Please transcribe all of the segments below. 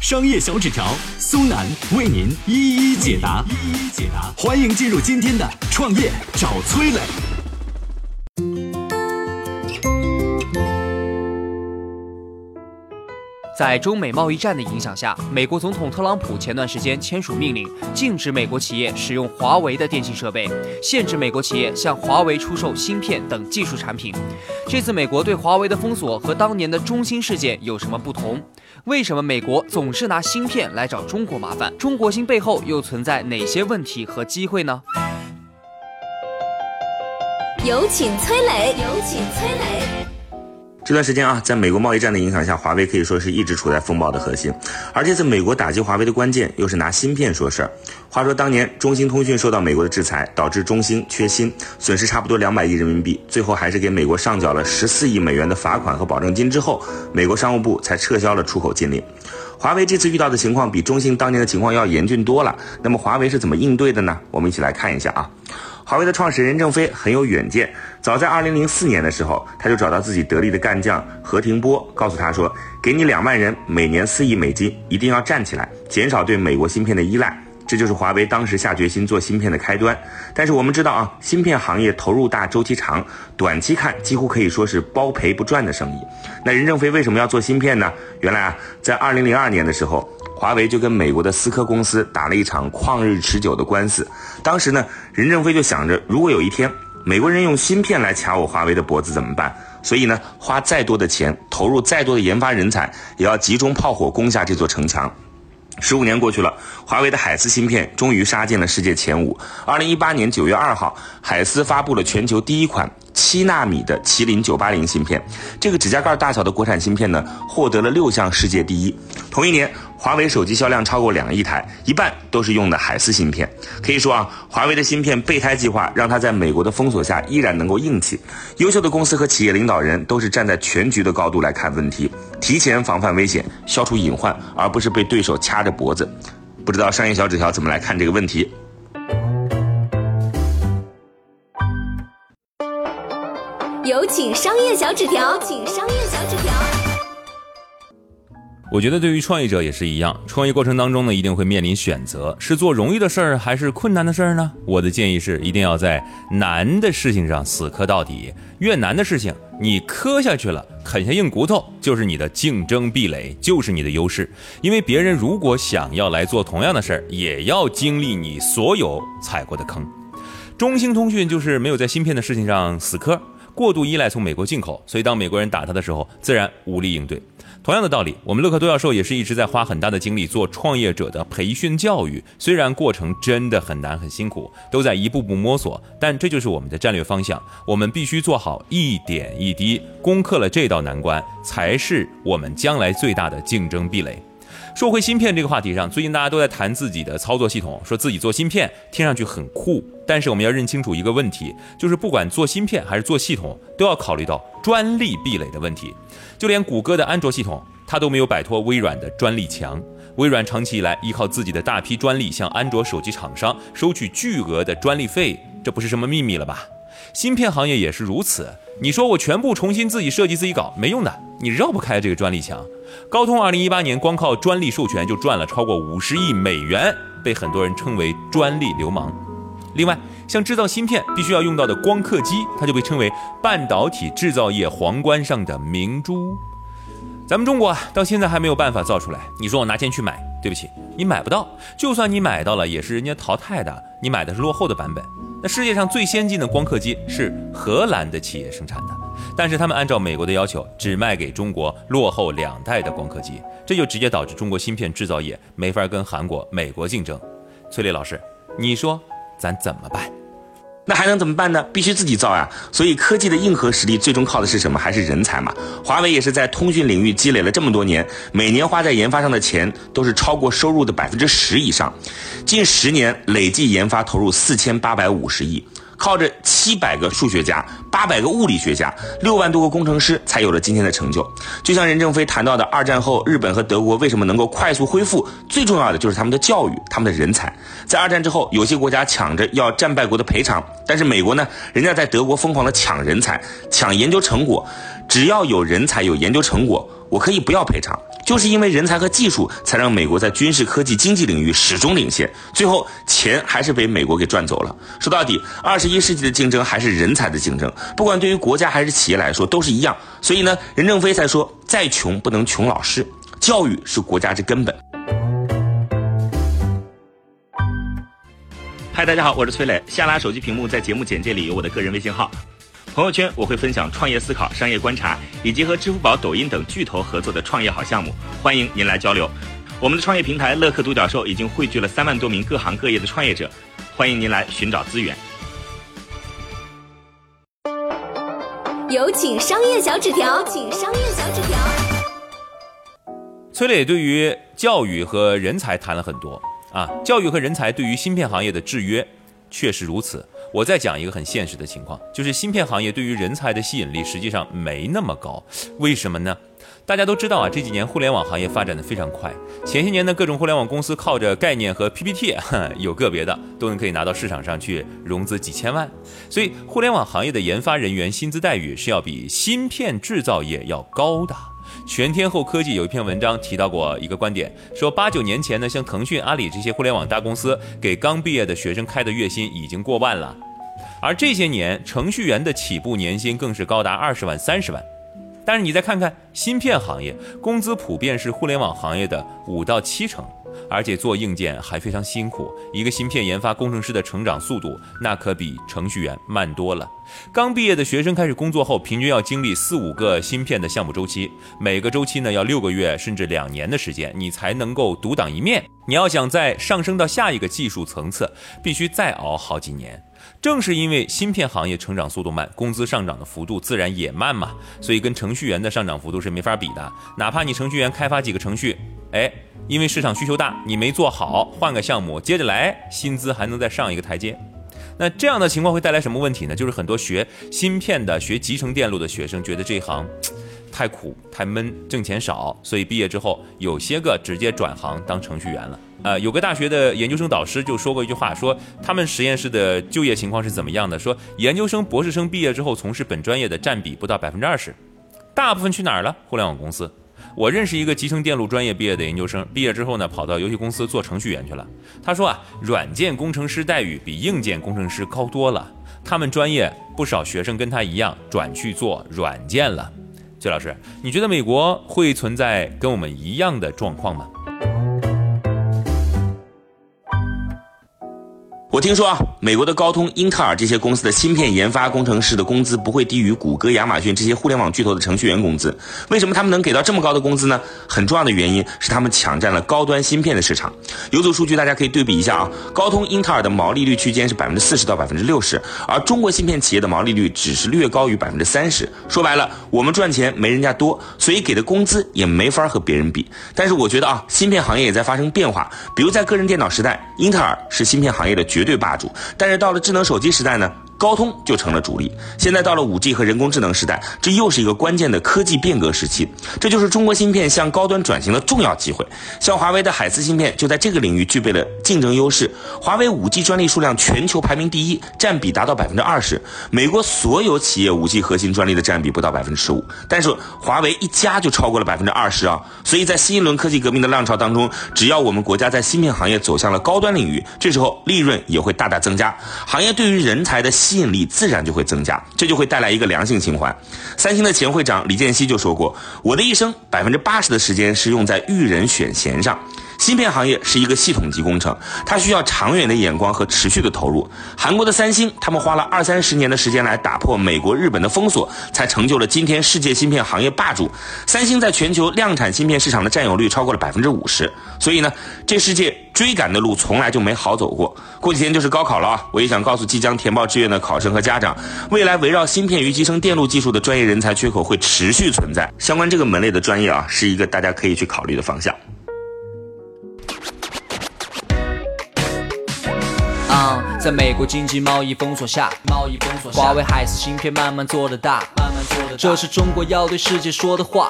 商业小纸条苏南为您一一解答，一一解答。欢迎进入今天的创业找崔磊。在中美贸易战的影响下，美国总统特朗普前段时间签署命令，禁止美国企业使用华为的电信设备，限制美国企业向华为出售芯片等技术产品。这次美国对华为的封锁和当年的中兴事件有什么不同？为什么美国总是拿芯片来找中国麻烦？中国芯背后又存在哪些问题和机会呢？有请崔磊，有请崔磊。这段时间啊，在美国贸易战的影响下，华为可以说是一直处在风暴的核心。而这次美国打击华为的关键，又是拿芯片说事儿。话说当年中兴通讯受到美国的制裁，导致中兴缺芯，损失差不多两百亿人民币，最后还是给美国上缴了十四亿美元的罚款和保证金之后，美国商务部才撤销了出口禁令。华为这次遇到的情况比中兴当年的情况要严峻多了。那么华为是怎么应对的呢？我们一起来看一下啊。华为的创始人任正非很有远见，早在二零零四年的时候，他就找到自己得力的干将何庭波，告诉他说：“给你两万人，每年四亿美金，一定要站起来，减少对美国芯片的依赖。”这就是华为当时下决心做芯片的开端。但是我们知道啊，芯片行业投入大，周期长，短期看几乎可以说是包赔不赚的生意。那任正非为什么要做芯片呢？原来啊，在二零零二年的时候。华为就跟美国的思科公司打了一场旷日持久的官司。当时呢，任正非就想着，如果有一天美国人用芯片来卡我华为的脖子怎么办？所以呢，花再多的钱，投入再多的研发人才，也要集中炮火攻下这座城墙。十五年过去了，华为的海思芯片终于杀进了世界前五。二零一八年九月二号，海思发布了全球第一款七纳米的麒麟九八零芯片。这个指甲盖大小的国产芯片呢，获得了六项世界第一。同一年，华为手机销量超过两亿台，一半都是用的海思芯片。可以说啊，华为的芯片备胎计划让它在美国的封锁下依然能够硬气。优秀的公司和企业领导人都是站在全局的高度来看问题，提前防范危险，消除隐患，而不是被对手掐着脖子。不知道商业小纸条怎么来看这个问题？有请商业小纸条，请商业小纸条。我觉得对于创业者也是一样，创业过程当中呢，一定会面临选择，是做容易的事儿还是困难的事儿呢？我的建议是，一定要在难的事情上死磕到底。越难的事情，你磕下去了，啃下硬骨头，就是你的竞争壁垒，就是你的优势。因为别人如果想要来做同样的事儿，也要经历你所有踩过的坑。中兴通讯就是没有在芯片的事情上死磕，过度依赖从美国进口，所以当美国人打他的时候，自然无力应对。同样的道理，我们乐客多教授也是一直在花很大的精力做创业者的培训教育。虽然过程真的很难很辛苦，都在一步步摸索，但这就是我们的战略方向。我们必须做好一点一滴，攻克了这道难关，才是我们将来最大的竞争壁垒。说回芯片这个话题上，最近大家都在谈自己的操作系统，说自己做芯片听上去很酷。但是我们要认清楚一个问题，就是不管做芯片还是做系统，都要考虑到专利壁垒的问题。就连谷歌的安卓系统，它都没有摆脱微软的专利墙。微软长期以来依靠自己的大批专利向安卓手机厂商收取巨额的专利费，这不是什么秘密了吧？芯片行业也是如此。你说我全部重新自己设计自己搞没用的，你绕不开这个专利墙。高通二零一八年光靠专利授权就赚了超过五十亿美元，被很多人称为专利流氓。另外，像制造芯片必须要用到的光刻机，它就被称为半导体制造业皇冠上的明珠。咱们中国啊，到现在还没有办法造出来。你说我拿钱去买，对不起，你买不到。就算你买到了，也是人家淘汰的，你买的是落后的版本。那世界上最先进的光刻机是荷兰的企业生产的，但是他们按照美国的要求，只卖给中国落后两代的光刻机，这就直接导致中国芯片制造业没法跟韩国、美国竞争。崔丽老师，你说咱怎么办？那还能怎么办呢？必须自己造呀！所以科技的硬核实力最终靠的是什么？还是人才嘛。华为也是在通讯领域积累了这么多年，每年花在研发上的钱都是超过收入的百分之十以上，近十年累计研发投入四千八百五十亿。靠着一百个数学家、八百个物理学家、六万多个工程师，才有了今天的成就。就像任正非谈到的，二战后日本和德国为什么能够快速恢复？最重要的就是他们的教育、他们的人才。在二战之后，有些国家抢着要战败国的赔偿，但是美国呢，人家在德国疯狂的抢人才、抢研究成果，只要有人才、有研究成果，我可以不要赔偿。就是因为人才和技术，才让美国在军事、科技、经济领域始终领先。最后，钱还是被美国给赚走了。说到底，二十一世纪的竞争还是人才的竞争，不管对于国家还是企业来说都是一样。所以呢，任正非才说，再穷不能穷老师，教育是国家之根本。嗨，大家好，我是崔磊。下拉手机屏幕，在节目简介里有我的个人微信号。朋友圈我会分享创业思考、商业观察，以及和支付宝、抖音等巨头合作的创业好项目，欢迎您来交流。我们的创业平台乐客独角兽已经汇聚了三万多名各行各业的创业者，欢迎您来寻找资源。有请商业小纸条，请商业小纸条。崔磊对于教育和人才谈了很多啊，教育和人才对于芯片行业的制约确实如此。我再讲一个很现实的情况，就是芯片行业对于人才的吸引力实际上没那么高，为什么呢？大家都知道啊，这几年互联网行业发展的非常快，前些年呢，各种互联网公司靠着概念和 PPT，有个别的都能可以拿到市场上去融资几千万，所以互联网行业的研发人员薪资待遇是要比芯片制造业要高的。全天候科技有一篇文章提到过一个观点，说八九年前呢，像腾讯、阿里这些互联网大公司给刚毕业的学生开的月薪已经过万了，而这些年程序员的起步年薪更是高达二十万、三十万。但是你再看看芯片行业，工资普遍是互联网行业的五到七成。而且做硬件还非常辛苦，一个芯片研发工程师的成长速度，那可比程序员慢多了。刚毕业的学生开始工作后，平均要经历四五个芯片的项目周期，每个周期呢要六个月甚至两年的时间，你才能够独当一面。你要想再上升到下一个技术层次，必须再熬好几年。正是因为芯片行业成长速度慢，工资上涨的幅度自然也慢嘛，所以跟程序员的上涨幅度是没法比的。哪怕你程序员开发几个程序，哎。因为市场需求大，你没做好，换个项目接着来，薪资还能再上一个台阶。那这样的情况会带来什么问题呢？就是很多学芯片的、学集成电路的学生觉得这一行太苦、太闷，挣钱少，所以毕业之后有些个直接转行当程序员了。呃，有个大学的研究生导师就说过一句话，说他们实验室的就业情况是怎么样的？说研究生、博士生毕业之后从事本专业的占比不到百分之二十，大部分去哪儿了？互联网公司。我认识一个集成电路专业毕业的研究生，毕业之后呢，跑到游戏公司做程序员去了。他说啊，软件工程师待遇比硬件工程师高多了。他们专业不少学生跟他一样转去做软件了。崔老师，你觉得美国会存在跟我们一样的状况吗？我听说啊，美国的高通、英特尔这些公司的芯片研发工程师的工资不会低于谷歌、亚马逊这些互联网巨头的程序员工资。为什么他们能给到这么高的工资呢？很重要的原因是他们抢占了高端芯片的市场。有组数据大家可以对比一下啊，高通、英特尔的毛利率区间是百分之四十到百分之六十，而中国芯片企业的毛利率只是略高于百分之三十。说白了，我们赚钱没人家多，所以给的工资也没法和别人比。但是我觉得啊，芯片行业也在发生变化，比如在个人电脑时代，英特尔是芯片行业的绝。绝对霸主，但是到了智能手机时代呢？高通就成了主力。现在到了五 G 和人工智能时代，这又是一个关键的科技变革时期。这就是中国芯片向高端转型的重要机会。像华为的海思芯片就在这个领域具备了竞争优势。华为五 G 专利数量全球排名第一，占比达到百分之二十。美国所有企业五 G 核心专利的占比不到百分之十五，但是华为一家就超过了百分之二十啊！所以在新一轮科技革命的浪潮当中，只要我们国家在芯片行业走向了高端领域，这时候利润也会大大增加。行业对于人才的。吸引力自然就会增加，这就会带来一个良性循环。三星的前会长李健熙就说过：“我的一生百分之八十的时间是用在育人选贤上。”芯片行业是一个系统级工程，它需要长远的眼光和持续的投入。韩国的三星，他们花了二三十年的时间来打破美国、日本的封锁，才成就了今天世界芯片行业霸主。三星在全球量产芯片市场的占有率超过了百分之五十，所以呢，这世界追赶的路从来就没好走过。过几天就是高考了啊，我也想告诉即将填报志愿的考生和家长，未来围绕芯片与集成电路技术的专业人才缺口会持续存在，相关这个门类的专业啊，是一个大家可以去考虑的方向。在美国经济贸易封锁下，贸易封锁下，华为海思芯片慢慢做得大，慢慢做得大。这是中国要对世界说的话。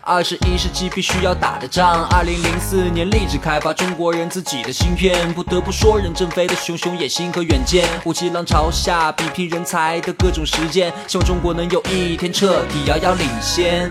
二十一世纪必须要打的仗。二零零四年立志开发中国人自己的芯片，不得不说任正非的熊熊野心和远见。五七浪潮下比拼人才的各种实践，希望中国能有一天彻底遥遥领先。